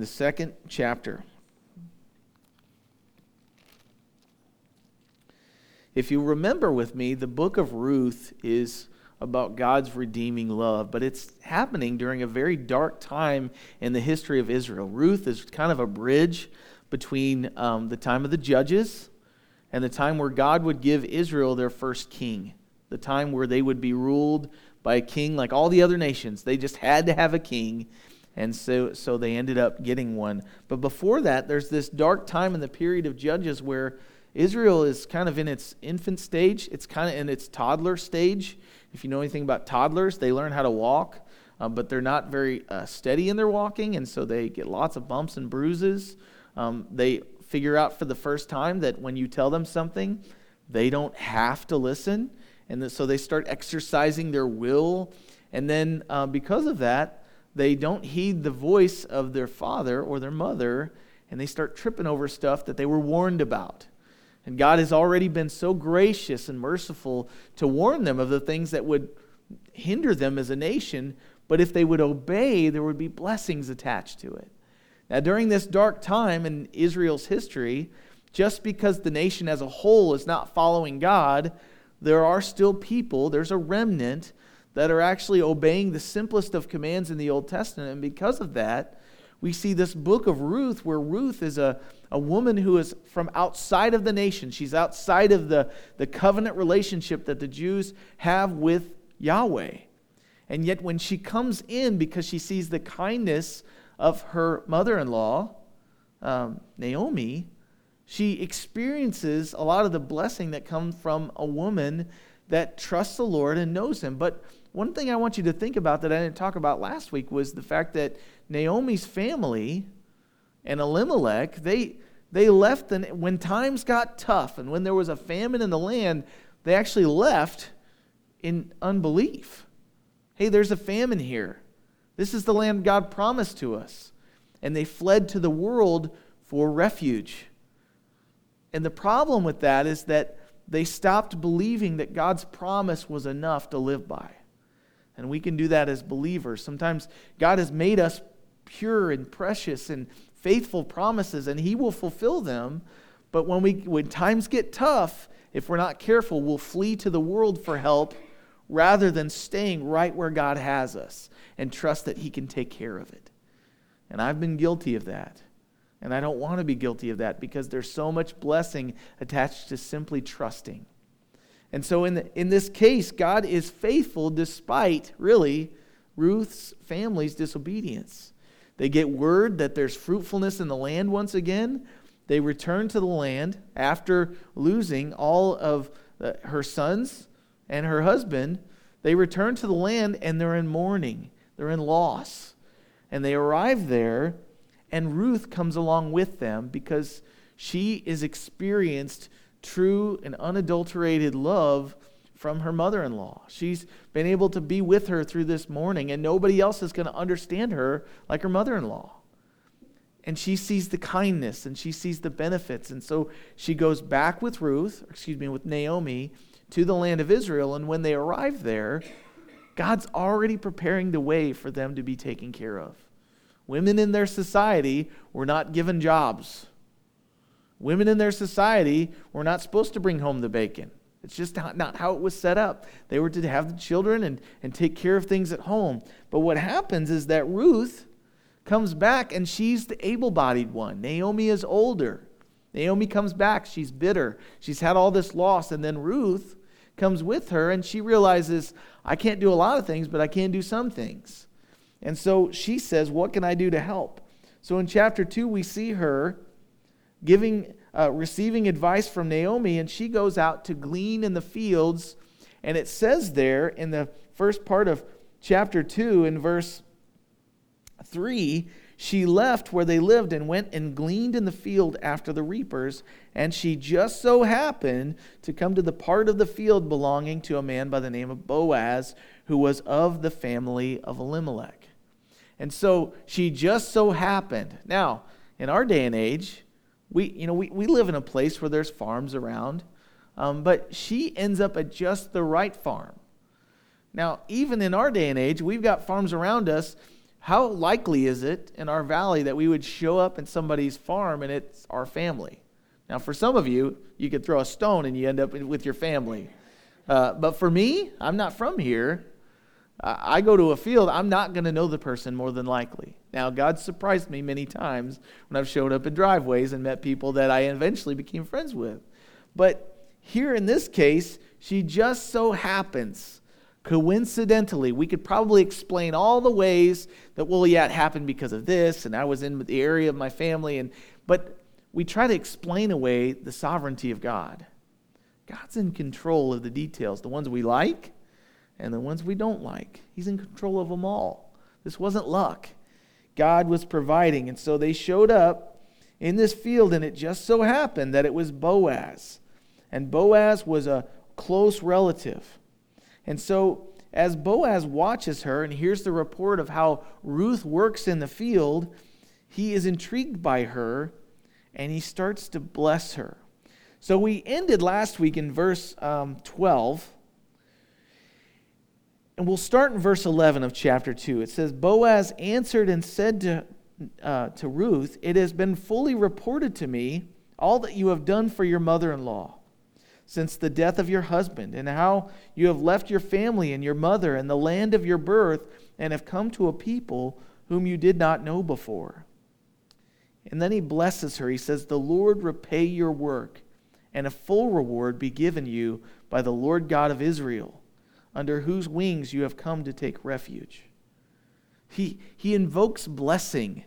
the second chapter. If you remember with me, the book of Ruth is about God's redeeming love, but it's happening during a very dark time in the history of Israel. Ruth is kind of a bridge between um, the time of the judges and the time where God would give Israel their first king, the time where they would be ruled by a king like all the other nations. They just had to have a king, and so, so they ended up getting one. But before that, there's this dark time in the period of Judges where Israel is kind of in its infant stage, it's kind of in its toddler stage. If you know anything about toddlers, they learn how to walk, uh, but they're not very uh, steady in their walking, and so they get lots of bumps and bruises. Um, they figure out for the first time that when you tell them something, they don't have to listen, and so they start exercising their will. And then, uh, because of that, they don't heed the voice of their father or their mother, and they start tripping over stuff that they were warned about. And God has already been so gracious and merciful to warn them of the things that would hinder them as a nation, but if they would obey, there would be blessings attached to it. Now, during this dark time in Israel's history, just because the nation as a whole is not following God, there are still people, there's a remnant that are actually obeying the simplest of commands in the Old Testament. And because of that, we see this book of Ruth, where Ruth is a, a woman who is from outside of the nation. She's outside of the, the covenant relationship that the Jews have with Yahweh. And yet, when she comes in because she sees the kindness of her mother in law, um, Naomi, she experiences a lot of the blessing that comes from a woman that trusts the Lord and knows Him. But one thing I want you to think about that I didn't talk about last week was the fact that Naomi's family and Elimelech, they, they left the, when times got tough and when there was a famine in the land, they actually left in unbelief. Hey, there's a famine here. This is the land God promised to us. And they fled to the world for refuge. And the problem with that is that they stopped believing that God's promise was enough to live by. And we can do that as believers. Sometimes God has made us pure and precious and faithful promises, and He will fulfill them. But when, we, when times get tough, if we're not careful, we'll flee to the world for help rather than staying right where God has us and trust that He can take care of it. And I've been guilty of that. And I don't want to be guilty of that because there's so much blessing attached to simply trusting. And so, in, the, in this case, God is faithful despite, really, Ruth's family's disobedience. They get word that there's fruitfulness in the land once again. They return to the land after losing all of the, her sons and her husband. They return to the land and they're in mourning, they're in loss. And they arrive there, and Ruth comes along with them because she is experienced true and unadulterated love from her mother in law. She's been able to be with her through this mourning, and nobody else is going to understand her like her mother in law. And she sees the kindness and she sees the benefits. And so she goes back with Ruth, excuse me, with Naomi to the land of Israel. And when they arrive there, God's already preparing the way for them to be taken care of. Women in their society were not given jobs. Women in their society were not supposed to bring home the bacon. It's just not, not how it was set up. They were to have the children and, and take care of things at home. But what happens is that Ruth comes back and she's the able bodied one. Naomi is older. Naomi comes back. She's bitter. She's had all this loss. And then Ruth comes with her and she realizes, I can't do a lot of things, but I can do some things. And so she says, What can I do to help? So in chapter 2, we see her giving, uh, receiving advice from Naomi, and she goes out to glean in the fields. And it says there in the first part of chapter 2, in verse 3, she left where they lived and went and gleaned in the field after the reapers. And she just so happened to come to the part of the field belonging to a man by the name of Boaz, who was of the family of Elimelech. And so she just so happened. Now, in our day and age, we, you know, we, we live in a place where there's farms around, um, but she ends up at just the right farm. Now, even in our day and age, we've got farms around us. how likely is it in our valley that we would show up in somebody's farm and it's our family? Now, for some of you, you could throw a stone and you end up with your family. Uh, but for me, I'm not from here. I go to a field, I'm not going to know the person more than likely. Now, God surprised me many times when I've showed up in driveways and met people that I eventually became friends with. But here in this case, she just so happens, coincidentally, we could probably explain all the ways that, well, yeah, it happened because of this, and I was in the area of my family, and but we try to explain away the sovereignty of God. God's in control of the details, the ones we like and the ones we don't like. He's in control of them all. This wasn't luck. God was providing. And so they showed up in this field, and it just so happened that it was Boaz. And Boaz was a close relative. And so, as Boaz watches her and hears the report of how Ruth works in the field, he is intrigued by her and he starts to bless her. So, we ended last week in verse um, 12 and we'll start in verse 11 of chapter 2. It says, Boaz answered and said to, uh, to Ruth, It has been fully reported to me all that you have done for your mother in law since the death of your husband, and how you have left your family and your mother and the land of your birth, and have come to a people whom you did not know before. And then he blesses her. He says, The Lord repay your work, and a full reward be given you by the Lord God of Israel under whose wings you have come to take refuge. He, he invokes blessing.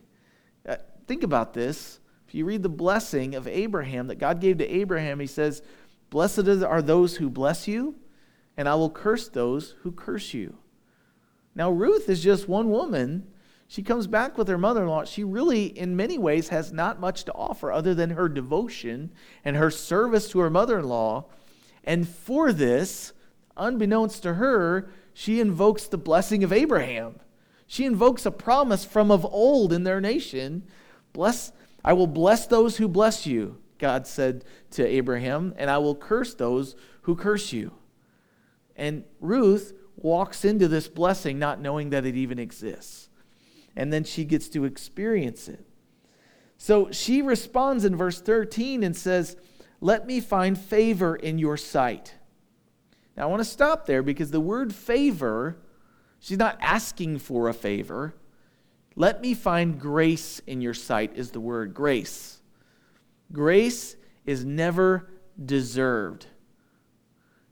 Uh, think about this. If you read the blessing of Abraham that God gave to Abraham, he says, Blessed are those who bless you, and I will curse those who curse you. Now, Ruth is just one woman. She comes back with her mother in law. She really, in many ways, has not much to offer other than her devotion and her service to her mother in law. And for this, unbeknownst to her, she invokes the blessing of Abraham. She invokes a promise from of old in their nation. Bless, I will bless those who bless you, God said to Abraham, and I will curse those who curse you. And Ruth walks into this blessing not knowing that it even exists. And then she gets to experience it. So she responds in verse 13 and says, Let me find favor in your sight. Now, I want to stop there because the word favor, she's not asking for a favor. Let me find grace in your sight, is the word grace. Grace is never deserved.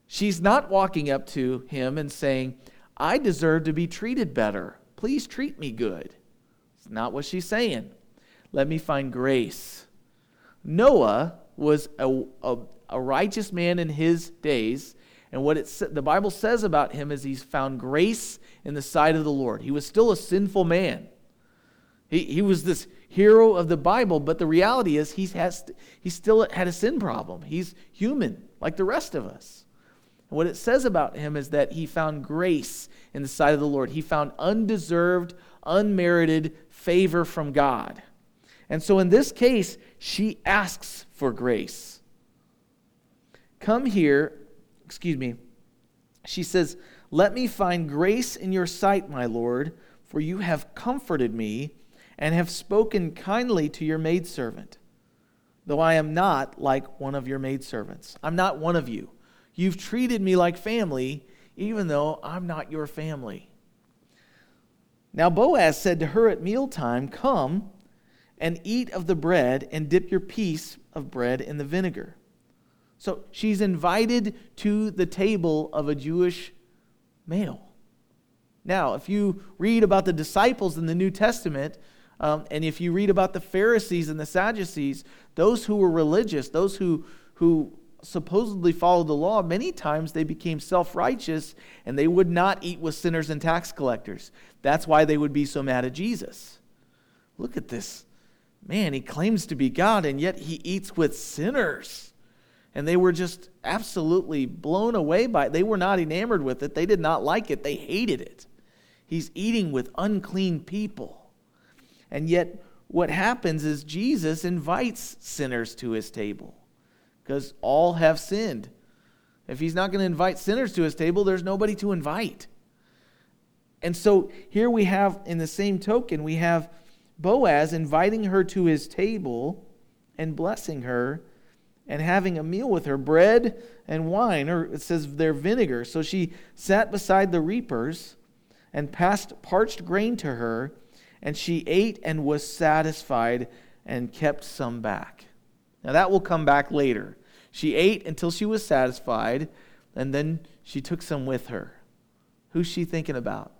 She's not walking up to him and saying, I deserve to be treated better. Please treat me good. It's not what she's saying. Let me find grace. Noah was a, a, a righteous man in his days and what it, the Bible says about him is he's found grace in the sight of the Lord. He was still a sinful man. He, he was this hero of the Bible, but the reality is he, has, he still had a sin problem. He's human, like the rest of us. And what it says about him is that he found grace in the sight of the Lord. He found undeserved, unmerited favor from God. And so in this case, she asks for grace. Come here excuse me, she says, Let me find grace in your sight, my Lord, for you have comforted me and have spoken kindly to your maidservant, though I am not like one of your maidservants. I'm not one of you. You've treated me like family, even though I'm not your family. Now Boaz said to her at mealtime, Come and eat of the bread and dip your piece of bread in the vinegar. So she's invited to the table of a Jewish male. Now, if you read about the disciples in the New Testament, um, and if you read about the Pharisees and the Sadducees, those who were religious, those who, who supposedly followed the law, many times they became self righteous and they would not eat with sinners and tax collectors. That's why they would be so mad at Jesus. Look at this. Man, he claims to be God, and yet he eats with sinners and they were just absolutely blown away by it. They were not enamored with it. They did not like it. They hated it. He's eating with unclean people. And yet, what happens is Jesus invites sinners to his table because all have sinned. If he's not going to invite sinners to his table, there's nobody to invite. And so here we have, in the same token, we have Boaz inviting her to his table and blessing her and having a meal with her bread and wine, or it says their vinegar. So she sat beside the reapers and passed parched grain to her, and she ate and was satisfied and kept some back. Now that will come back later. She ate until she was satisfied, and then she took some with her. Who's she thinking about?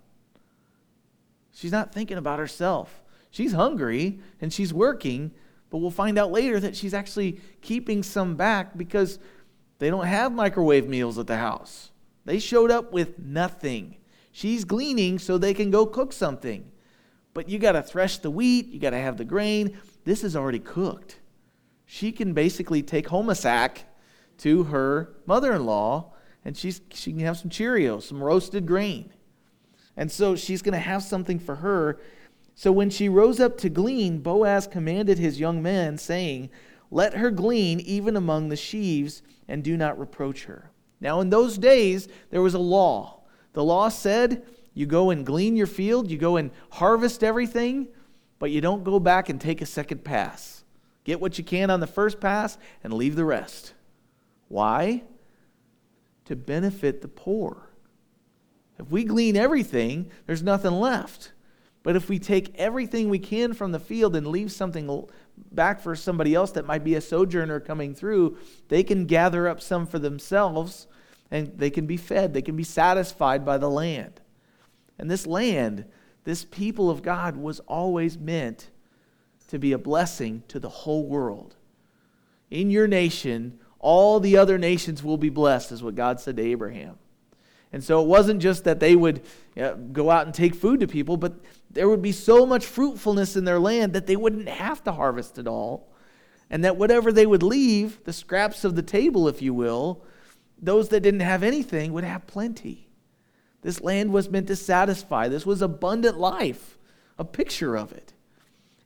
She's not thinking about herself. She's hungry and she's working, but we'll find out later that she's actually keeping some back because they don't have microwave meals at the house. They showed up with nothing. She's gleaning so they can go cook something. But you got to thresh the wheat, you got to have the grain. This is already cooked. She can basically take home a sack to her mother in law and she's, she can have some Cheerios, some roasted grain. And so she's going to have something for her. So when she rose up to glean, Boaz commanded his young men, saying, Let her glean even among the sheaves, and do not reproach her. Now, in those days, there was a law. The law said, You go and glean your field, you go and harvest everything, but you don't go back and take a second pass. Get what you can on the first pass and leave the rest. Why? To benefit the poor. If we glean everything, there's nothing left. But if we take everything we can from the field and leave something back for somebody else that might be a sojourner coming through, they can gather up some for themselves and they can be fed. They can be satisfied by the land. And this land, this people of God, was always meant to be a blessing to the whole world. In your nation, all the other nations will be blessed, is what God said to Abraham. And so it wasn't just that they would you know, go out and take food to people, but there would be so much fruitfulness in their land that they wouldn't have to harvest it all. And that whatever they would leave, the scraps of the table, if you will, those that didn't have anything would have plenty. This land was meant to satisfy. This was abundant life, a picture of it.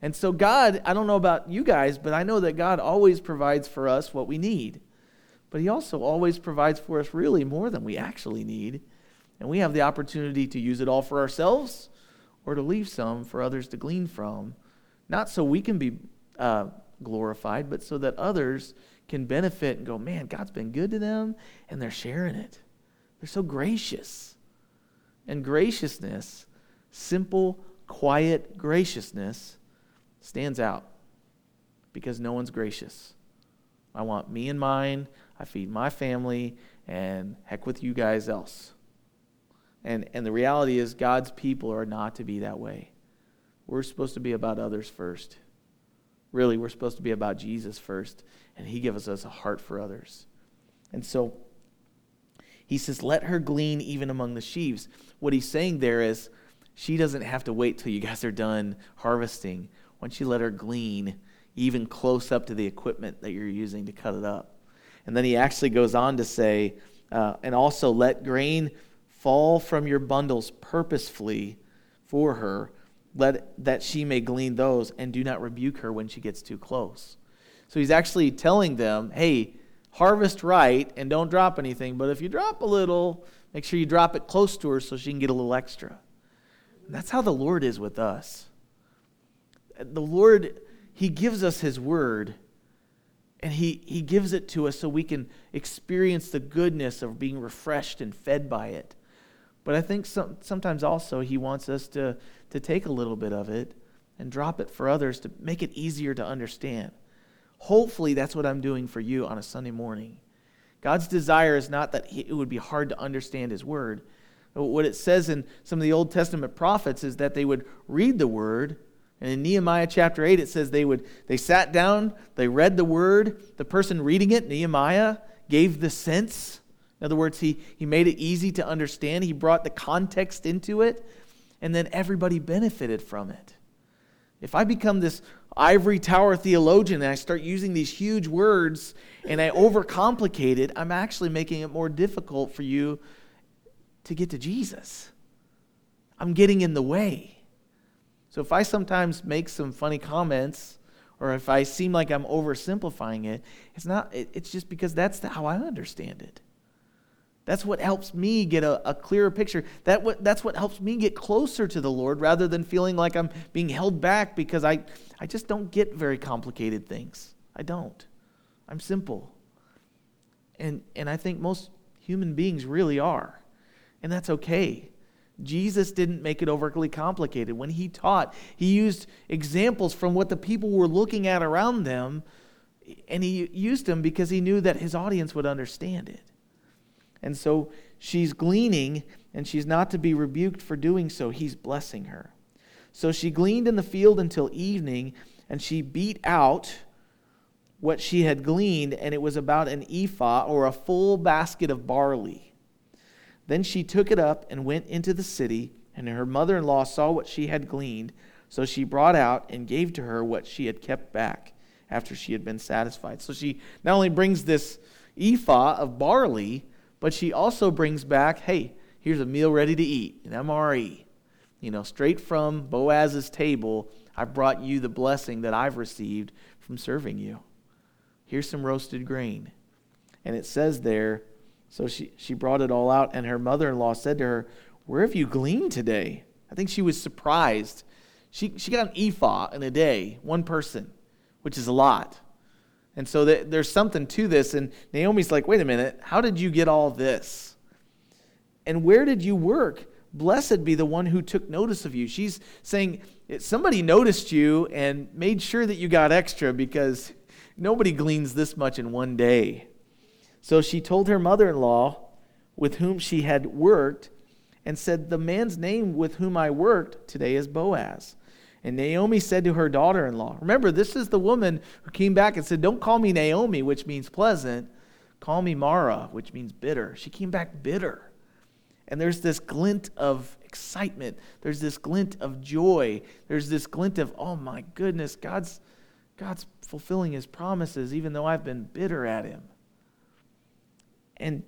And so, God, I don't know about you guys, but I know that God always provides for us what we need but He also always provides for us really more than we actually need. And we have the opportunity to use it all for ourselves or to leave some for others to glean from. Not so we can be uh, glorified, but so that others can benefit and go, man, God's been good to them, and they're sharing it. They're so gracious. And graciousness, simple, quiet graciousness, stands out because no one's gracious. I want me and mine. I feed my family, and heck with you guys else. And, and the reality is, God's people are not to be that way. We're supposed to be about others first. Really, we're supposed to be about Jesus first, and He gives us a heart for others. And so, He says, Let her glean even among the sheaves. What He's saying there is, she doesn't have to wait till you guys are done harvesting. Once you let her glean, even close up to the equipment that you're using to cut it up. And then he actually goes on to say, uh, and also let grain fall from your bundles purposefully for her, let that she may glean those, and do not rebuke her when she gets too close. So he's actually telling them, hey, harvest right and don't drop anything, but if you drop a little, make sure you drop it close to her so she can get a little extra. And that's how the Lord is with us. The Lord, He gives us His word and he, he gives it to us so we can experience the goodness of being refreshed and fed by it. But I think some, sometimes also he wants us to, to take a little bit of it and drop it for others to make it easier to understand. Hopefully, that's what I'm doing for you on a Sunday morning. God's desire is not that it would be hard to understand his word. What it says in some of the Old Testament prophets is that they would read the word and in Nehemiah chapter 8, it says they would they sat down, they read the word. The person reading it, Nehemiah, gave the sense. In other words, he, he made it easy to understand. He brought the context into it, and then everybody benefited from it. If I become this ivory tower theologian and I start using these huge words and I overcomplicate it, I'm actually making it more difficult for you to get to Jesus. I'm getting in the way. So if I sometimes make some funny comments or if I seem like I'm oversimplifying it, it's not it's just because that's how I understand it. That's what helps me get a, a clearer picture. That that's what helps me get closer to the Lord rather than feeling like I'm being held back because I, I just don't get very complicated things. I don't. I'm simple. And, and I think most human beings really are. And that's okay. Jesus didn't make it overly complicated. When he taught, he used examples from what the people were looking at around them, and he used them because he knew that his audience would understand it. And so she's gleaning, and she's not to be rebuked for doing so. He's blessing her. So she gleaned in the field until evening, and she beat out what she had gleaned, and it was about an ephah or a full basket of barley. Then she took it up and went into the city, and her mother in law saw what she had gleaned. So she brought out and gave to her what she had kept back after she had been satisfied. So she not only brings this ephah of barley, but she also brings back, hey, here's a meal ready to eat, an MRE. You know, straight from Boaz's table, I brought you the blessing that I've received from serving you. Here's some roasted grain. And it says there, so she, she brought it all out, and her mother in law said to her, Where have you gleaned today? I think she was surprised. She, she got an ephah in a day, one person, which is a lot. And so there's something to this. And Naomi's like, wait a minute, how did you get all this? And where did you work? Blessed be the one who took notice of you. She's saying, somebody noticed you and made sure that you got extra because nobody gleans this much in one day. So she told her mother in law, with whom she had worked, and said, The man's name with whom I worked today is Boaz. And Naomi said to her daughter in law, Remember, this is the woman who came back and said, Don't call me Naomi, which means pleasant. Call me Mara, which means bitter. She came back bitter. And there's this glint of excitement. There's this glint of joy. There's this glint of, oh my goodness, God's, God's fulfilling his promises, even though I've been bitter at him. And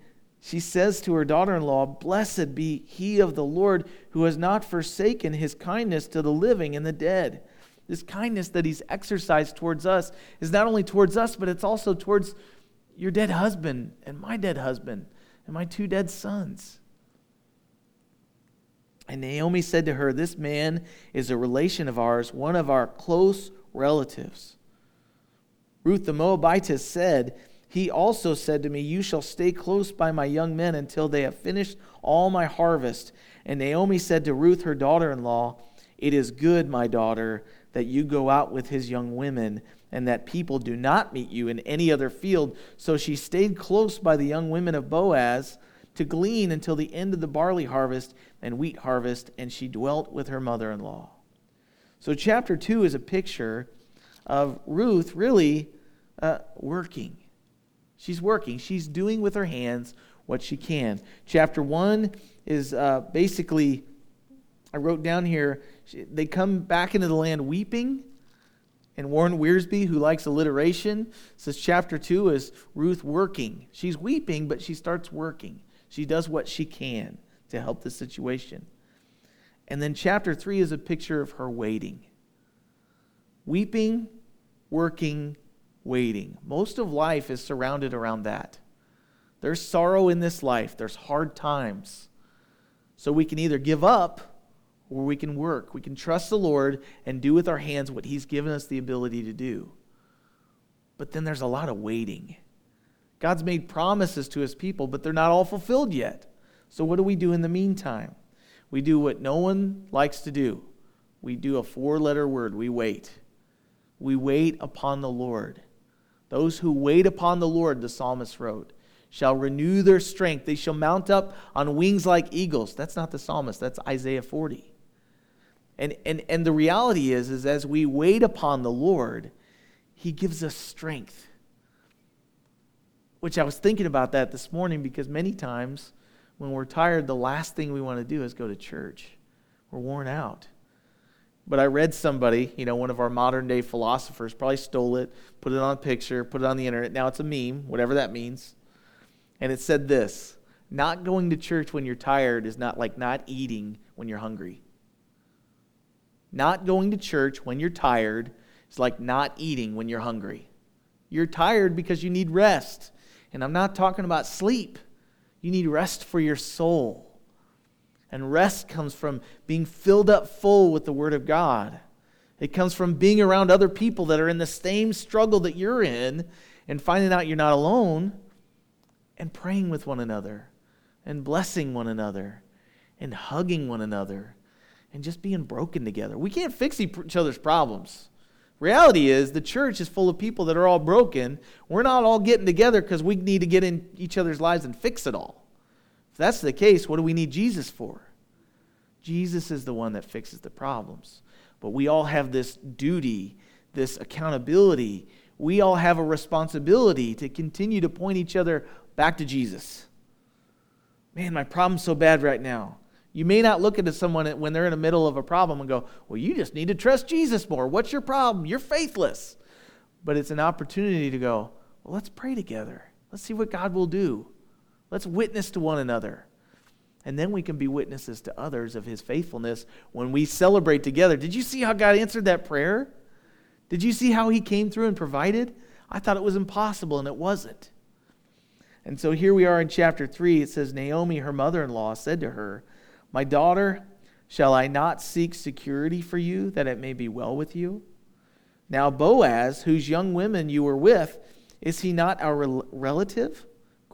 she says to her daughter in law, Blessed be he of the Lord who has not forsaken his kindness to the living and the dead. This kindness that he's exercised towards us is not only towards us, but it's also towards your dead husband and my dead husband and my two dead sons. And Naomi said to her, This man is a relation of ours, one of our close relatives. Ruth the Moabitess said, he also said to me, You shall stay close by my young men until they have finished all my harvest. And Naomi said to Ruth, her daughter in law, It is good, my daughter, that you go out with his young women, and that people do not meet you in any other field. So she stayed close by the young women of Boaz to glean until the end of the barley harvest and wheat harvest, and she dwelt with her mother in law. So, chapter 2 is a picture of Ruth really uh, working She's working, she's doing with her hands what she can. Chapter 1 is uh, basically, I wrote down here, they come back into the land weeping. And Warren Wiersbe, who likes alliteration, says chapter 2 is Ruth working. She's weeping, but she starts working. She does what she can to help the situation. And then chapter 3 is a picture of her waiting. Weeping, working, waiting. Most of life is surrounded around that. There's sorrow in this life, there's hard times. So we can either give up or we can work. We can trust the Lord and do with our hands what He's given us the ability to do. But then there's a lot of waiting. God's made promises to His people, but they're not all fulfilled yet. So what do we do in the meantime? We do what no one likes to do. We do a four letter word we wait. We wait upon the Lord. Those who wait upon the Lord, the psalmist wrote, shall renew their strength. They shall mount up on wings like eagles. That's not the psalmist, that's Isaiah 40. And, and, and the reality is, is as we wait upon the Lord, he gives us strength. Which I was thinking about that this morning because many times when we're tired, the last thing we want to do is go to church. We're worn out. But I read somebody, you know, one of our modern day philosophers probably stole it, put it on a picture, put it on the internet. Now it's a meme, whatever that means. And it said this Not going to church when you're tired is not like not eating when you're hungry. Not going to church when you're tired is like not eating when you're hungry. You're tired because you need rest. And I'm not talking about sleep. You need rest for your soul. And rest comes from being filled up full with the Word of God. It comes from being around other people that are in the same struggle that you're in and finding out you're not alone and praying with one another and blessing one another and hugging one another and just being broken together. We can't fix each other's problems. Reality is, the church is full of people that are all broken. We're not all getting together because we need to get in each other's lives and fix it all. If that's the case, what do we need Jesus for? Jesus is the one that fixes the problems. But we all have this duty, this accountability. We all have a responsibility to continue to point each other back to Jesus. Man, my problem's so bad right now. You may not look at someone when they're in the middle of a problem and go, Well, you just need to trust Jesus more. What's your problem? You're faithless. But it's an opportunity to go, Well, let's pray together. Let's see what God will do. Let's witness to one another. And then we can be witnesses to others of his faithfulness when we celebrate together. Did you see how God answered that prayer? Did you see how he came through and provided? I thought it was impossible, and it wasn't. And so here we are in chapter 3. It says, Naomi, her mother in law, said to her, my daughter, shall I not seek security for you, that it may be well with you? Now, Boaz, whose young women you were with, is he not our relative?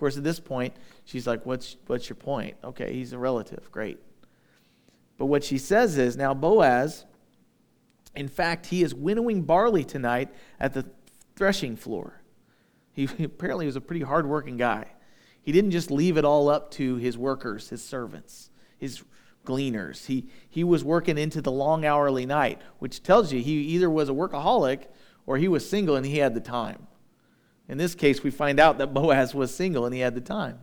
Course, at this point, she's like, What's, what's your point? Okay, he's a relative. Great. But what she says is, Now, Boaz, in fact, he is winnowing barley tonight at the threshing floor. He apparently was a pretty hardworking guy. He didn't just leave it all up to his workers, his servants, his gleaners. He, he was working into the long hourly night, which tells you he either was a workaholic or he was single and he had the time. In this case, we find out that Boaz was single and he had the time.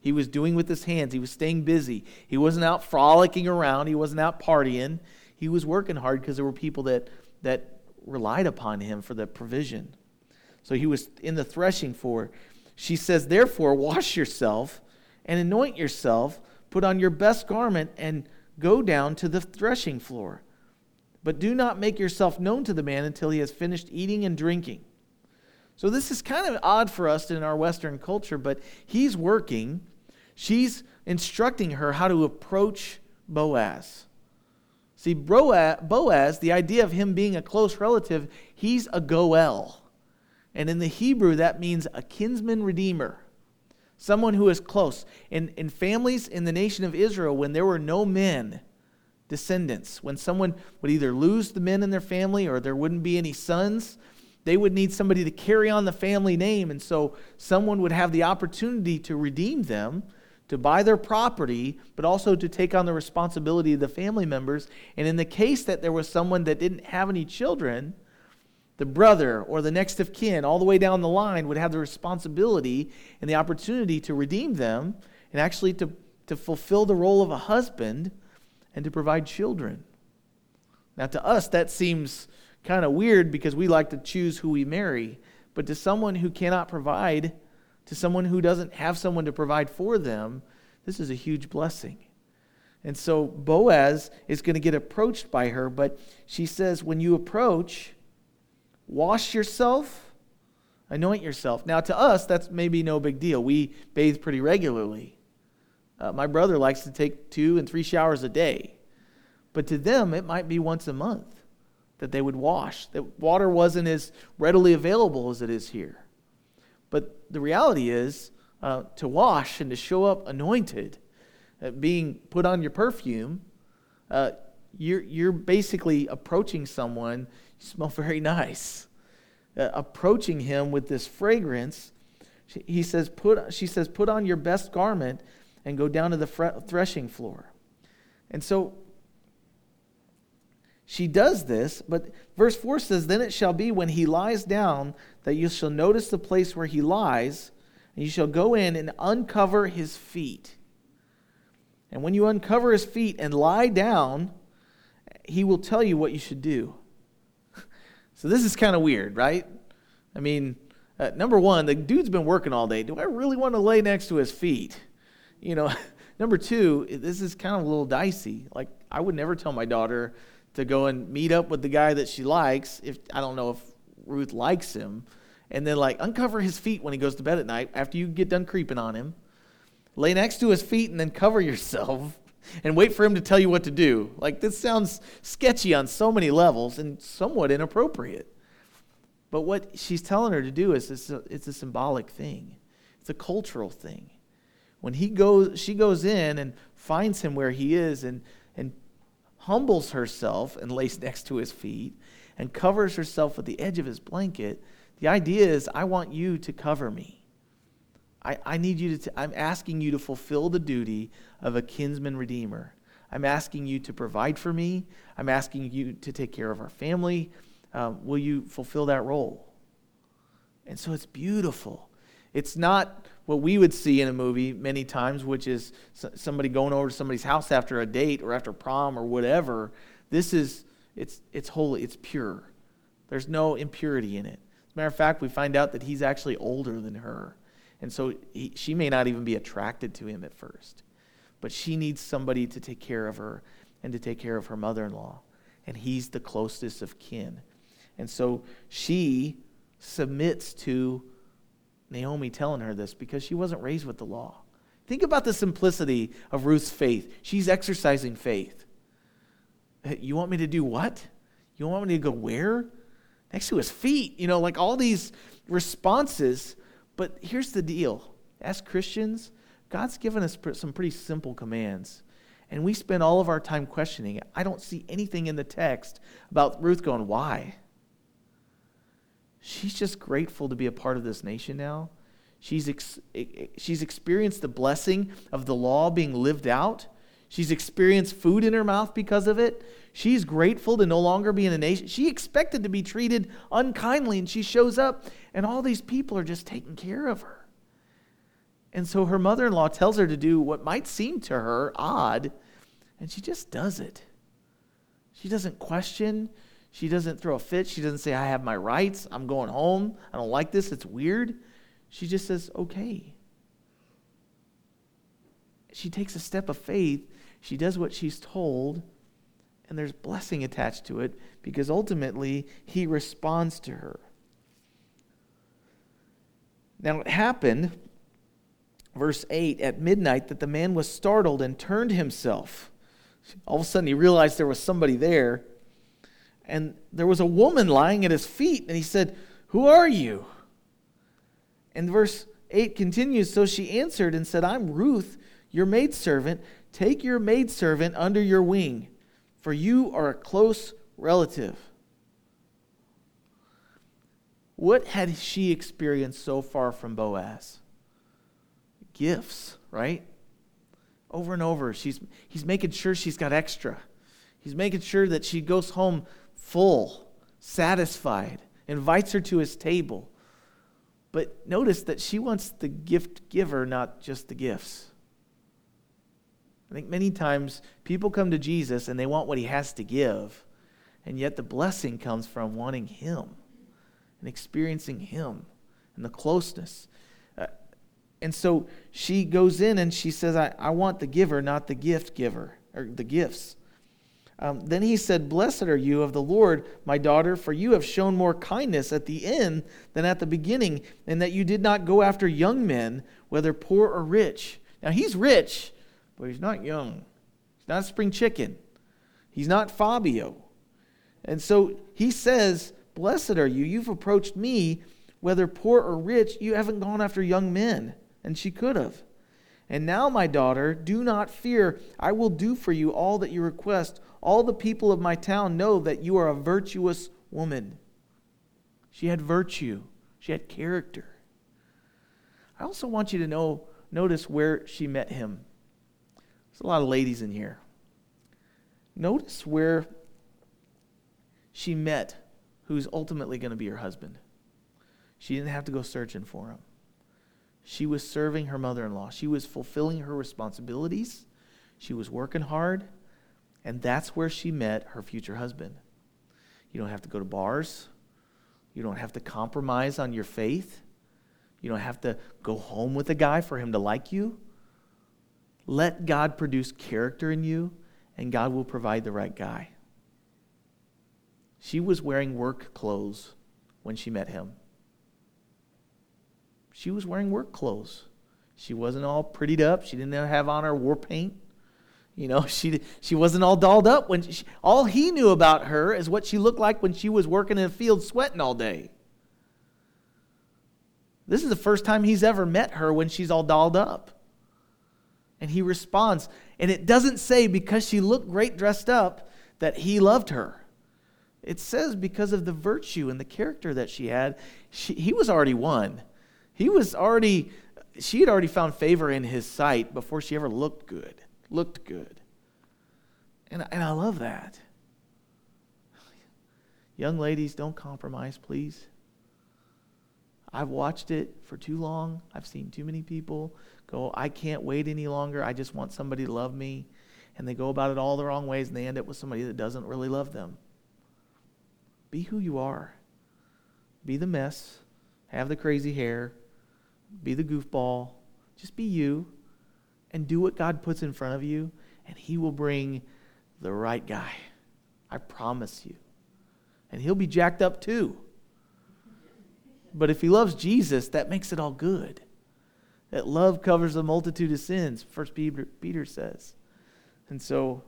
He was doing with his hands, he was staying busy. He wasn't out frolicking around, he wasn't out partying. He was working hard because there were people that, that relied upon him for the provision. So he was in the threshing floor. She says, Therefore, wash yourself and anoint yourself Put on your best garment and go down to the threshing floor. But do not make yourself known to the man until he has finished eating and drinking. So, this is kind of odd for us in our Western culture, but he's working. She's instructing her how to approach Boaz. See, Boaz, the idea of him being a close relative, he's a Goel. And in the Hebrew, that means a kinsman redeemer someone who is close. In, in families in the nation of Israel, when there were no men, descendants, when someone would either lose the men in their family or there wouldn't be any sons, they would need somebody to carry on the family name. And so someone would have the opportunity to redeem them, to buy their property, but also to take on the responsibility of the family members. And in the case that there was someone that didn't have any children, the brother or the next of kin, all the way down the line, would have the responsibility and the opportunity to redeem them and actually to, to fulfill the role of a husband and to provide children. Now, to us, that seems kind of weird because we like to choose who we marry. But to someone who cannot provide, to someone who doesn't have someone to provide for them, this is a huge blessing. And so Boaz is going to get approached by her, but she says, when you approach, Wash yourself, anoint yourself. Now, to us, that's maybe no big deal. We bathe pretty regularly. Uh, my brother likes to take two and three showers a day. But to them, it might be once a month that they would wash, that water wasn't as readily available as it is here. But the reality is, uh, to wash and to show up anointed, uh, being put on your perfume, uh, you're, you're basically approaching someone you smell very nice. Uh, approaching him with this fragrance, he says, put, she says, Put on your best garment and go down to the threshing floor. And so she does this, but verse 4 says, Then it shall be when he lies down that you shall notice the place where he lies, and you shall go in and uncover his feet. And when you uncover his feet and lie down, he will tell you what you should do. So this is kind of weird, right? I mean, uh, number one, the dude's been working all day. Do I really want to lay next to his feet? You know, number two, this is kind of a little dicey. Like, I would never tell my daughter to go and meet up with the guy that she likes if I don't know if Ruth likes him, and then like uncover his feet when he goes to bed at night after you get done creeping on him. lay next to his feet and then cover yourself and wait for him to tell you what to do. Like, this sounds sketchy on so many levels and somewhat inappropriate. But what she's telling her to do is it's a, it's a symbolic thing, it's a cultural thing. When he goes, she goes in and finds him where he is and, and humbles herself and lays next to his feet and covers herself with the edge of his blanket. The idea is, I want you to cover me. I, I need you to, t- I'm asking you to fulfill the duty of a kinsman redeemer. I'm asking you to provide for me. I'm asking you to take care of our family. Um, will you fulfill that role? And so it's beautiful. It's not what we would see in a movie many times, which is somebody going over to somebody's house after a date or after prom or whatever. This is, it's, it's holy, it's pure. There's no impurity in it. As a matter of fact, we find out that he's actually older than her. And so he, she may not even be attracted to him at first. But she needs somebody to take care of her and to take care of her mother in law. And he's the closest of kin. And so she submits to Naomi telling her this because she wasn't raised with the law. Think about the simplicity of Ruth's faith. She's exercising faith. You want me to do what? You want me to go where? Next to his feet. You know, like all these responses but here's the deal as Christians, God's given us some pretty simple commands. And we spend all of our time questioning it. I don't see anything in the text about Ruth going, why? She's just grateful to be a part of this nation now. She's, ex- she's experienced the blessing of the law being lived out. She's experienced food in her mouth because of it. She's grateful to no longer be in a nation. She expected to be treated unkindly, and she shows up, and all these people are just taking care of her. And so her mother in law tells her to do what might seem to her odd, and she just does it. She doesn't question. She doesn't throw a fit. She doesn't say, I have my rights. I'm going home. I don't like this. It's weird. She just says, okay. She takes a step of faith. She does what she's told and there's blessing attached to it because ultimately he responds to her. Now it happened, verse 8, at midnight that the man was startled and turned himself. All of a sudden he realized there was somebody there, and there was a woman lying at his feet, and he said, Who are you? And verse 8 continues So she answered and said, I'm Ruth, your maidservant. Take your maidservant under your wing for you are a close relative. What had she experienced so far from Boaz? Gifts, right? Over and over, she's, he's making sure she's got extra. He's making sure that she goes home full, satisfied, invites her to his table. But notice that she wants the gift giver, not just the gifts. I think many times people come to Jesus and they want what he has to give, and yet the blessing comes from wanting him and experiencing him and the closeness. Uh, and so she goes in and she says, I, I want the giver, not the gift giver, or the gifts. Um, then he said, Blessed are you of the Lord, my daughter, for you have shown more kindness at the end than at the beginning, and that you did not go after young men, whether poor or rich. Now he's rich, but he's not young. He's not spring chicken. He's not Fabio. And so he says, Blessed are you. You've approached me, whether poor or rich. You haven't gone after young men. And she could have. And now, my daughter, do not fear. I will do for you all that you request. All the people of my town know that you are a virtuous woman. She had virtue, she had character. I also want you to know, notice where she met him. There's a lot of ladies in here. Notice where she met who's ultimately going to be her husband. She didn't have to go searching for him. She was serving her mother in law. She was fulfilling her responsibilities. She was working hard. And that's where she met her future husband. You don't have to go to bars. You don't have to compromise on your faith. You don't have to go home with a guy for him to like you. Let God produce character in you, and God will provide the right guy. She was wearing work clothes when she met him. She was wearing work clothes. She wasn't all prettied up. She didn't have on her war paint. You know, she, she wasn't all dolled up. When she, all he knew about her is what she looked like when she was working in a field sweating all day. This is the first time he's ever met her when she's all dolled up. And he responds. And it doesn't say because she looked great dressed up that he loved her. It says because of the virtue and the character that she had, she, he was already won. He was already, she had already found favor in his sight before she ever looked good, looked good. And, and I love that. Young ladies, don't compromise, please. I've watched it for too long. I've seen too many people go, I can't wait any longer. I just want somebody to love me. And they go about it all the wrong ways and they end up with somebody that doesn't really love them. Be who you are. Be the mess. Have the crazy hair. Be the goofball. Just be you and do what God puts in front of you, and He will bring the right guy. I promise you. And He'll be jacked up too. But if he loves Jesus, that makes it all good. That love covers a multitude of sins, First Peter, Peter says. And so,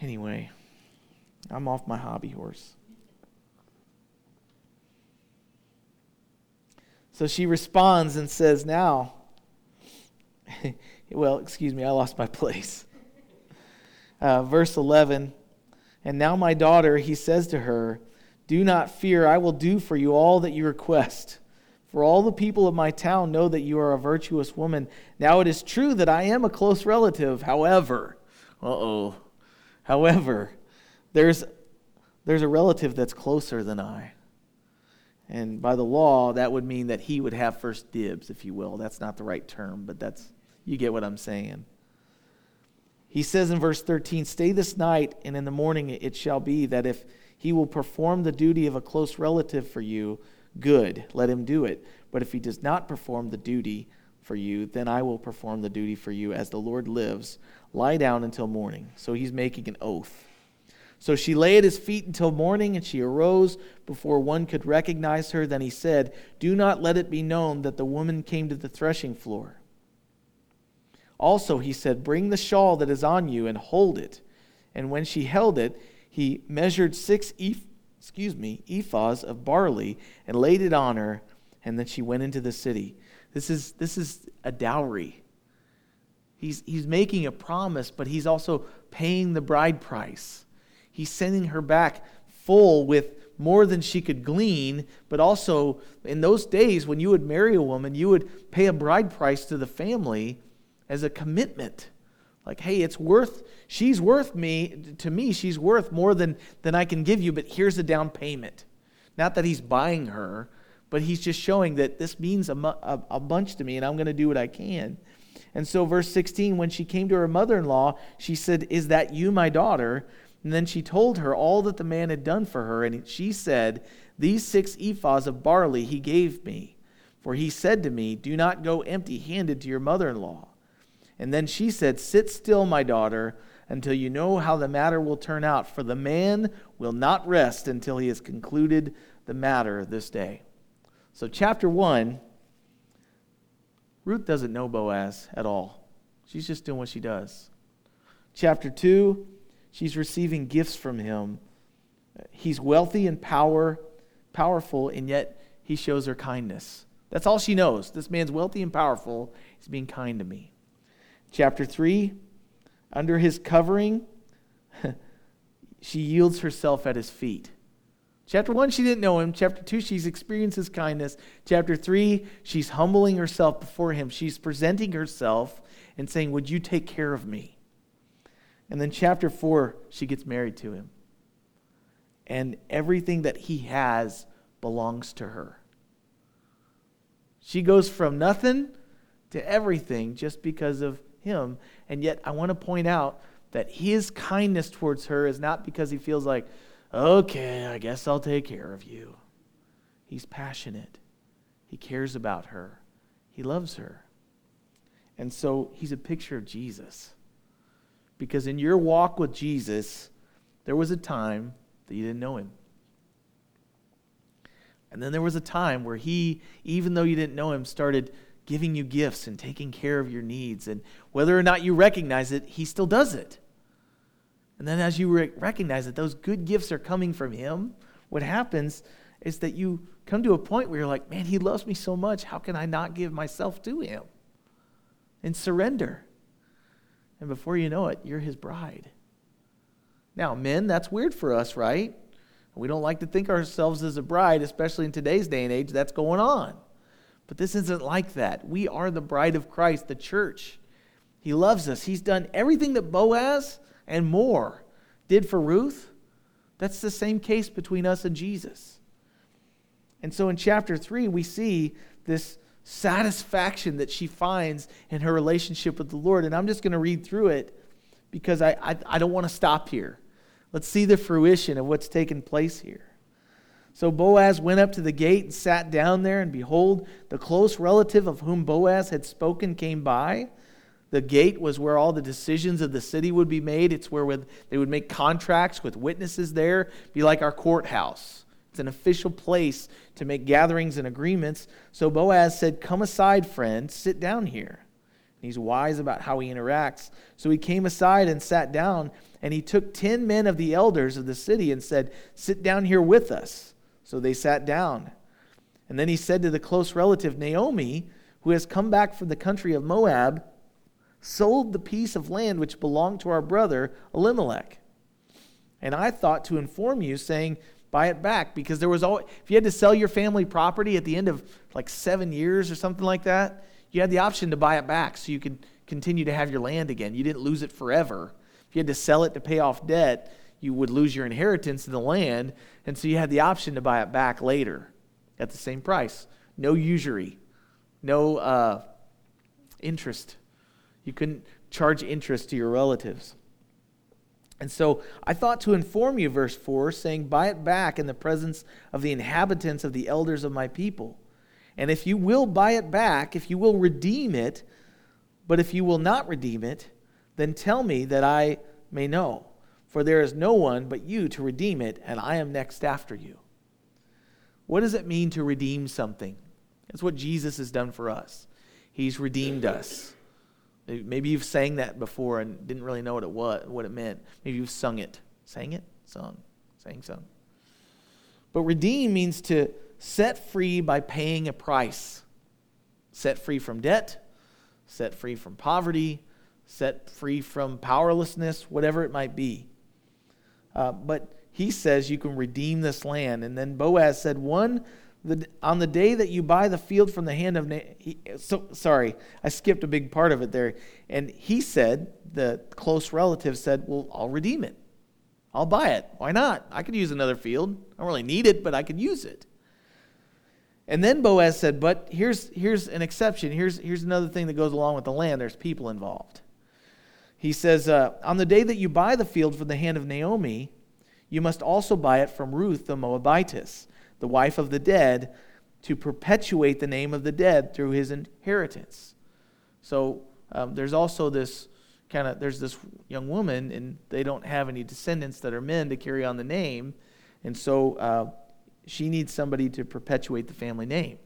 anyway, I'm off my hobby horse. So she responds and says, Now, well, excuse me, I lost my place. Uh, verse 11, and now, my daughter, he says to her, Do not fear, I will do for you all that you request. For all the people of my town know that you are a virtuous woman. Now it is true that I am a close relative. However, uh oh, however, there's, there's a relative that's closer than I. And by the law, that would mean that he would have first dibs, if you will. That's not the right term, but that's, you get what I'm saying. He says in verse 13, Stay this night, and in the morning it shall be that if he will perform the duty of a close relative for you, good, let him do it. But if he does not perform the duty for you, then I will perform the duty for you as the Lord lives. Lie down until morning. So he's making an oath. So she lay at his feet until morning, and she arose before one could recognize her. Then he said, Do not let it be known that the woman came to the threshing floor. Also, he said, Bring the shawl that is on you and hold it. And when she held it, he measured six eph- excuse me, ephahs of barley and laid it on her, and then she went into the city. This is, this is a dowry. He's, he's making a promise, but he's also paying the bride price. He's sending her back full with more than she could glean, but also in those days when you would marry a woman, you would pay a bride price to the family as a commitment. Like, hey, it's worth, she's worth me, to me, she's worth more than, than I can give you, but here's a down payment. Not that he's buying her, but he's just showing that this means a, a, a bunch to me and I'm going to do what I can. And so, verse 16, when she came to her mother in law, she said, Is that you, my daughter? And then she told her all that the man had done for her. And she said, These six ephahs of barley he gave me. For he said to me, Do not go empty handed to your mother in law. And then she said, Sit still, my daughter, until you know how the matter will turn out. For the man will not rest until he has concluded the matter this day. So, chapter one, Ruth doesn't know Boaz at all. She's just doing what she does. Chapter two, She's receiving gifts from him. He's wealthy and power, powerful, and yet he shows her kindness. That's all she knows. This man's wealthy and powerful. He's being kind to me. Chapter 3 Under his covering, she yields herself at his feet. Chapter 1, she didn't know him. Chapter 2, she's experienced his kindness. Chapter 3, she's humbling herself before him. She's presenting herself and saying, Would you take care of me? And then, chapter four, she gets married to him. And everything that he has belongs to her. She goes from nothing to everything just because of him. And yet, I want to point out that his kindness towards her is not because he feels like, okay, I guess I'll take care of you. He's passionate, he cares about her, he loves her. And so, he's a picture of Jesus. Because in your walk with Jesus, there was a time that you didn't know him. And then there was a time where he, even though you didn't know him, started giving you gifts and taking care of your needs. And whether or not you recognize it, He still does it. And then as you re- recognize that those good gifts are coming from Him, what happens is that you come to a point where you're like, man, He loves me so much. How can I not give myself to Him? And surrender. And before you know it, you're His bride. Now, men, that's weird for us, right? We don't like to think ourselves as a bride, especially in today's day and age. That's going on. But this isn't like that. We are the bride of Christ, the church. He loves us. He's done everything that Boaz and more did for Ruth. That's the same case between us and Jesus. And so in chapter 3, we see this satisfaction that she finds in her relationship with the Lord. And I'm just going to read through it because I, I, I don't want to stop here. Let's see the fruition of what's taken place here. So Boaz went up to the gate and sat down there, and behold, the close relative of whom Boaz had spoken came by. The gate was where all the decisions of the city would be made. It's where they would make contracts with witnesses there, be like our courthouse. It's an official place to make gatherings and agreements. So Boaz said, Come aside, friend, sit down here. he's wise about how he interacts. So he came aside and sat down, and he took ten men of the elders of the city and said, Sit down here with us. So they sat down. And then he said to the close relative, Naomi, who has come back from the country of Moab, sold the piece of land which belonged to our brother Elimelech. And I thought to inform you, saying, buy it back because there was always, if you had to sell your family property at the end of like seven years or something like that, you had the option to buy it back so you could continue to have your land again. You didn't lose it forever. If you had to sell it to pay off debt, you would lose your inheritance in the land, and so you had the option to buy it back later at the same price. No usury, no uh, interest. You couldn't charge interest to your relatives. And so I thought to inform you, verse 4, saying, Buy it back in the presence of the inhabitants of the elders of my people. And if you will buy it back, if you will redeem it, but if you will not redeem it, then tell me that I may know. For there is no one but you to redeem it, and I am next after you. What does it mean to redeem something? That's what Jesus has done for us. He's redeemed us. Maybe you've sang that before and didn't really know what it was, what it meant. Maybe you've sung it. Sang it? Sung. Sang, sung. But redeem means to set free by paying a price. Set free from debt, set free from poverty, set free from powerlessness, whatever it might be. Uh, but he says you can redeem this land. And then Boaz said, One the, on the day that you buy the field from the hand of, he, so, sorry, I skipped a big part of it there. And he said, the close relative said, well, I'll redeem it. I'll buy it. Why not? I could use another field. I don't really need it, but I could use it. And then Boaz said, but here's, here's an exception. Here's, here's another thing that goes along with the land. There's people involved. He says, uh, on the day that you buy the field from the hand of Naomi, you must also buy it from Ruth the Moabitess the wife of the dead, to perpetuate the name of the dead through his inheritance. So um, there's also this kind of there's this young woman, and they don't have any descendants that are men to carry on the name, and so uh, she needs somebody to perpetuate the family name.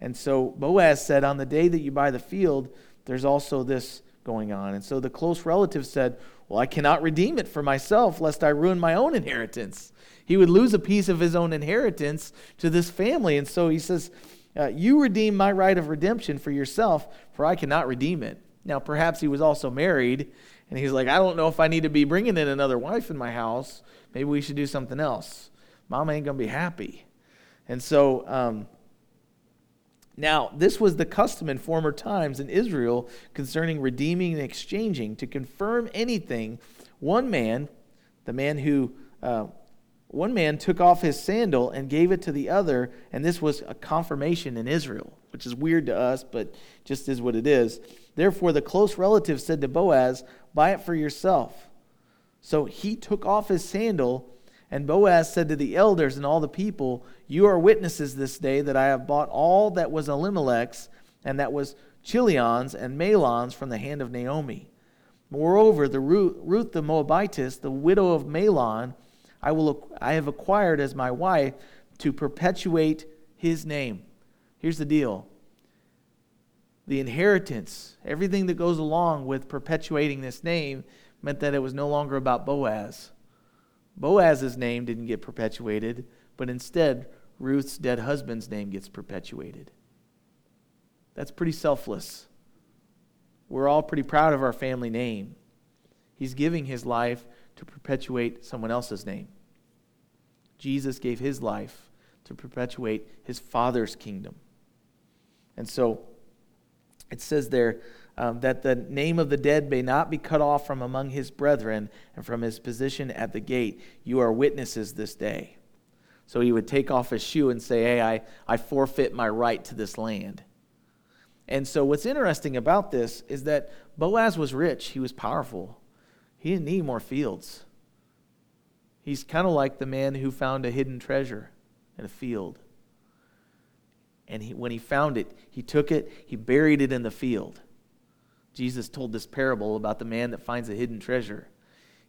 And so Boaz said, On the day that you buy the field, there's also this going on. And so the close relative said, Well, I cannot redeem it for myself, lest I ruin my own inheritance he would lose a piece of his own inheritance to this family. And so he says, uh, You redeem my right of redemption for yourself, for I cannot redeem it. Now, perhaps he was also married, and he's like, I don't know if I need to be bringing in another wife in my house. Maybe we should do something else. Mama ain't going to be happy. And so, um, now, this was the custom in former times in Israel concerning redeeming and exchanging. To confirm anything, one man, the man who uh, one man took off his sandal and gave it to the other, and this was a confirmation in Israel, which is weird to us, but just is what it is. Therefore, the close relative said to Boaz, Buy it for yourself. So he took off his sandal, and Boaz said to the elders and all the people, You are witnesses this day that I have bought all that was Elimelech's, and that was Chilion's and Mahlon's from the hand of Naomi. Moreover, the Ruth, the Moabitess, the widow of Mahlon, I, will, I have acquired as my wife to perpetuate his name. Here's the deal the inheritance, everything that goes along with perpetuating this name, meant that it was no longer about Boaz. Boaz's name didn't get perpetuated, but instead, Ruth's dead husband's name gets perpetuated. That's pretty selfless. We're all pretty proud of our family name. He's giving his life to perpetuate someone else's name. Jesus gave his life to perpetuate his Father's kingdom. And so it says there um, that the name of the dead may not be cut off from among his brethren and from his position at the gate. You are witnesses this day. So he would take off his shoe and say, Hey, I, I forfeit my right to this land. And so what's interesting about this is that Boaz was rich, he was powerful. He didn't need more fields. He's kind of like the man who found a hidden treasure in a field. And he, when he found it, he took it, he buried it in the field. Jesus told this parable about the man that finds a hidden treasure.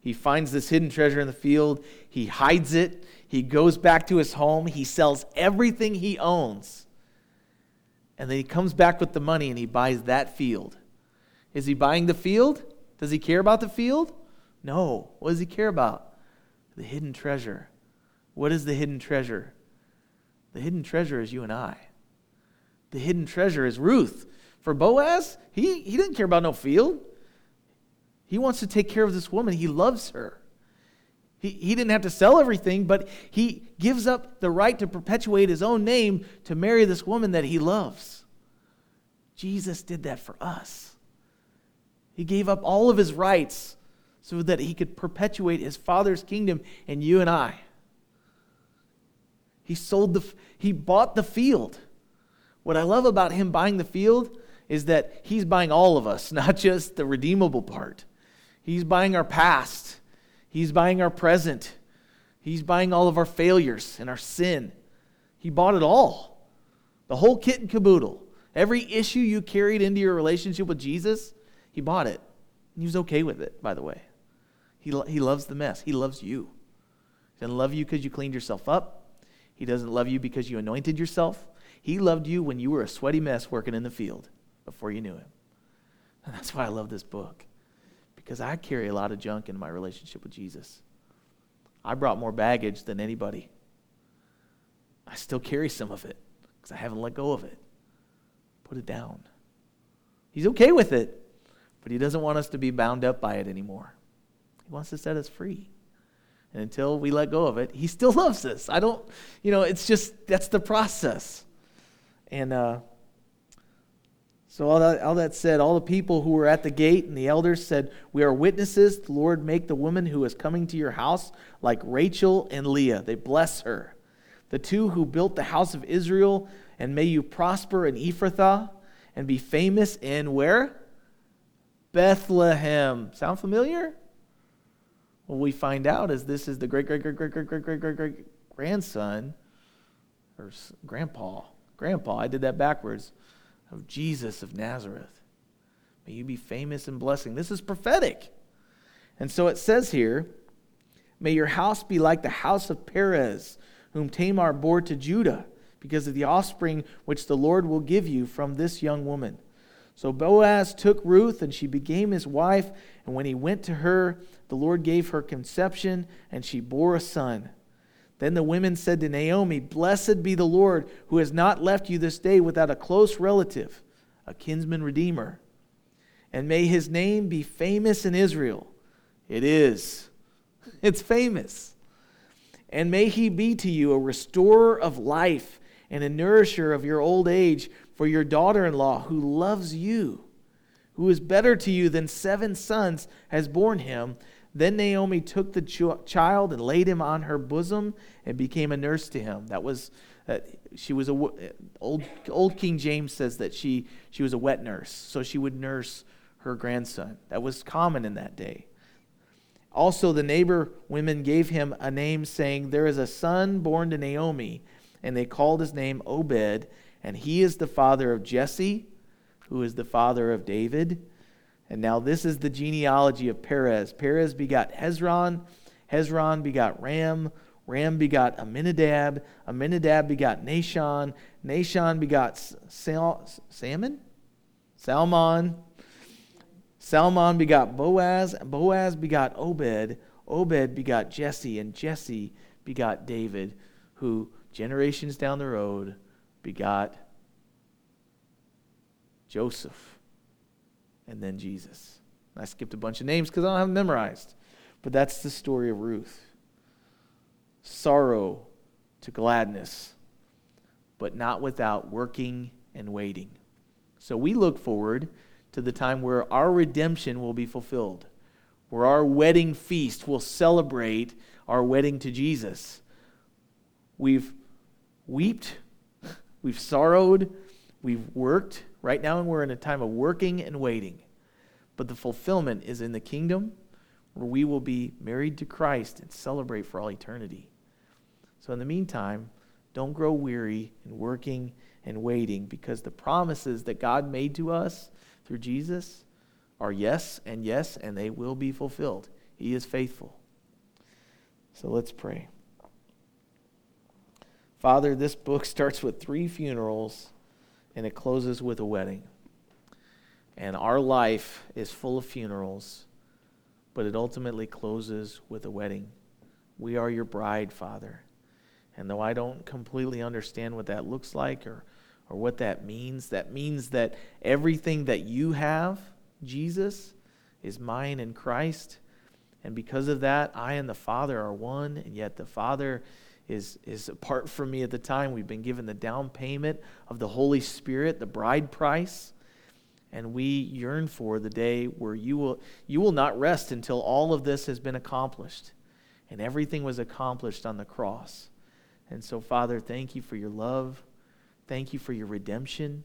He finds this hidden treasure in the field, he hides it, he goes back to his home, he sells everything he owns, and then he comes back with the money and he buys that field. Is he buying the field? Does he care about the field? No. What does he care about? The hidden treasure. What is the hidden treasure? The hidden treasure is you and I. The hidden treasure is Ruth. For Boaz, he, he didn't care about no field. He wants to take care of this woman. He loves her. He, he didn't have to sell everything, but he gives up the right to perpetuate his own name to marry this woman that he loves. Jesus did that for us. He gave up all of his rights so that he could perpetuate his father's kingdom and you and I. He sold the he bought the field. What I love about him buying the field is that he's buying all of us, not just the redeemable part. He's buying our past. He's buying our present. He's buying all of our failures and our sin. He bought it all. The whole kit and caboodle. Every issue you carried into your relationship with Jesus, he bought it. And he was okay with it, by the way. He, lo- he loves the mess. He loves you. He doesn't love you because you cleaned yourself up. He doesn't love you because you anointed yourself. He loved you when you were a sweaty mess working in the field before you knew him. And that's why I love this book. Because I carry a lot of junk in my relationship with Jesus. I brought more baggage than anybody. I still carry some of it because I haven't let go of it. Put it down. He's okay with it, but he doesn't want us to be bound up by it anymore. He wants to set us free. And until we let go of it, he still loves us. I don't, you know, it's just, that's the process. And uh, so, all that, all that said, all the people who were at the gate and the elders said, We are witnesses. The Lord make the woman who is coming to your house like Rachel and Leah. They bless her. The two who built the house of Israel, and may you prosper in Ephrathah and be famous in where? Bethlehem. Sound familiar? What we find out is this is the great, great, great, great, great, great, great, great, great grandson or grandpa. Grandpa, I did that backwards, of Jesus of Nazareth. May you be famous and blessing. This is prophetic. And so it says here, May your house be like the house of Perez, whom Tamar bore to Judah, because of the offspring which the Lord will give you from this young woman. So Boaz took Ruth, and she became his wife. And when he went to her, the Lord gave her conception, and she bore a son. Then the women said to Naomi, Blessed be the Lord, who has not left you this day without a close relative, a kinsman redeemer. And may his name be famous in Israel. It is. It's famous. And may he be to you a restorer of life and a nourisher of your old age for your daughter in law, who loves you, who is better to you than seven sons, has borne him. Then Naomi took the ch- child and laid him on her bosom and became a nurse to him. That was, uh, she was a, old, old King James says that she, she was a wet nurse, so she would nurse her grandson. That was common in that day. Also, the neighbor women gave him a name, saying, There is a son born to Naomi. And they called his name Obed and he is the father of Jesse, who is the father of David. And now this is the genealogy of Perez. Perez begot Hezron, Hezron begot Ram, Ram begot Amminadab. Amminadab begot Nahshon, Nahshon begot Salmon, Salmon. Salmon begot Boaz. Boaz begot Obed. Obed begot Jesse. And Jesse begot David, who generations down the road begot Joseph and then Jesus. I skipped a bunch of names because I don't have them memorized. But that's the story of Ruth. Sorrow to gladness, but not without working and waiting. So we look forward to the time where our redemption will be fulfilled, where our wedding feast will celebrate our wedding to Jesus. We've wept, we've sorrowed, we've worked. Right now, and we're in a time of working and waiting. But the fulfillment is in the kingdom where we will be married to Christ and celebrate for all eternity. So, in the meantime, don't grow weary in working and waiting because the promises that God made to us through Jesus are yes and yes, and they will be fulfilled. He is faithful. So let's pray. Father, this book starts with three funerals and it closes with a wedding. And our life is full of funerals, but it ultimately closes with a wedding. We are your bride, Father. And though I don't completely understand what that looks like or, or what that means, that means that everything that you have, Jesus, is mine in Christ. And because of that, I and the Father are one, and yet the Father is, is apart from me at the time. We've been given the down payment of the Holy Spirit, the bride price. And we yearn for the day where you will, you will not rest until all of this has been accomplished. And everything was accomplished on the cross. And so, Father, thank you for your love. Thank you for your redemption.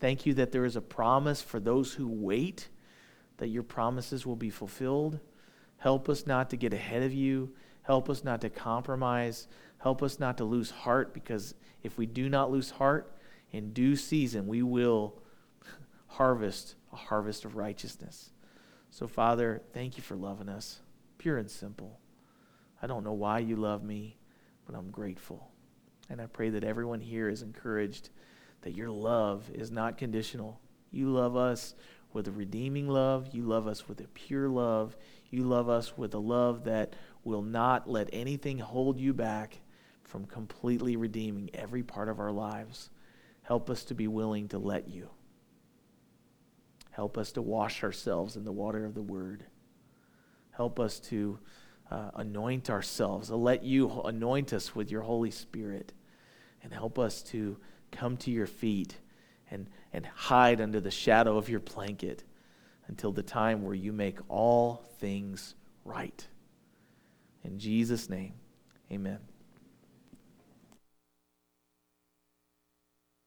Thank you that there is a promise for those who wait, that your promises will be fulfilled. Help us not to get ahead of you. Help us not to compromise. Help us not to lose heart, because if we do not lose heart, in due season we will harvest a harvest of righteousness. So, Father, thank you for loving us, pure and simple. I don't know why you love me but I'm grateful. And I pray that everyone here is encouraged that your love is not conditional. You love us with a redeeming love. You love us with a pure love. You love us with a love that will not let anything hold you back from completely redeeming every part of our lives. Help us to be willing to let you. Help us to wash ourselves in the water of the Word. Help us to uh, anoint ourselves, let you anoint us with your Holy Spirit and help us to come to your feet and, and hide under the shadow of your blanket until the time where you make all things right. In Jesus' name, amen.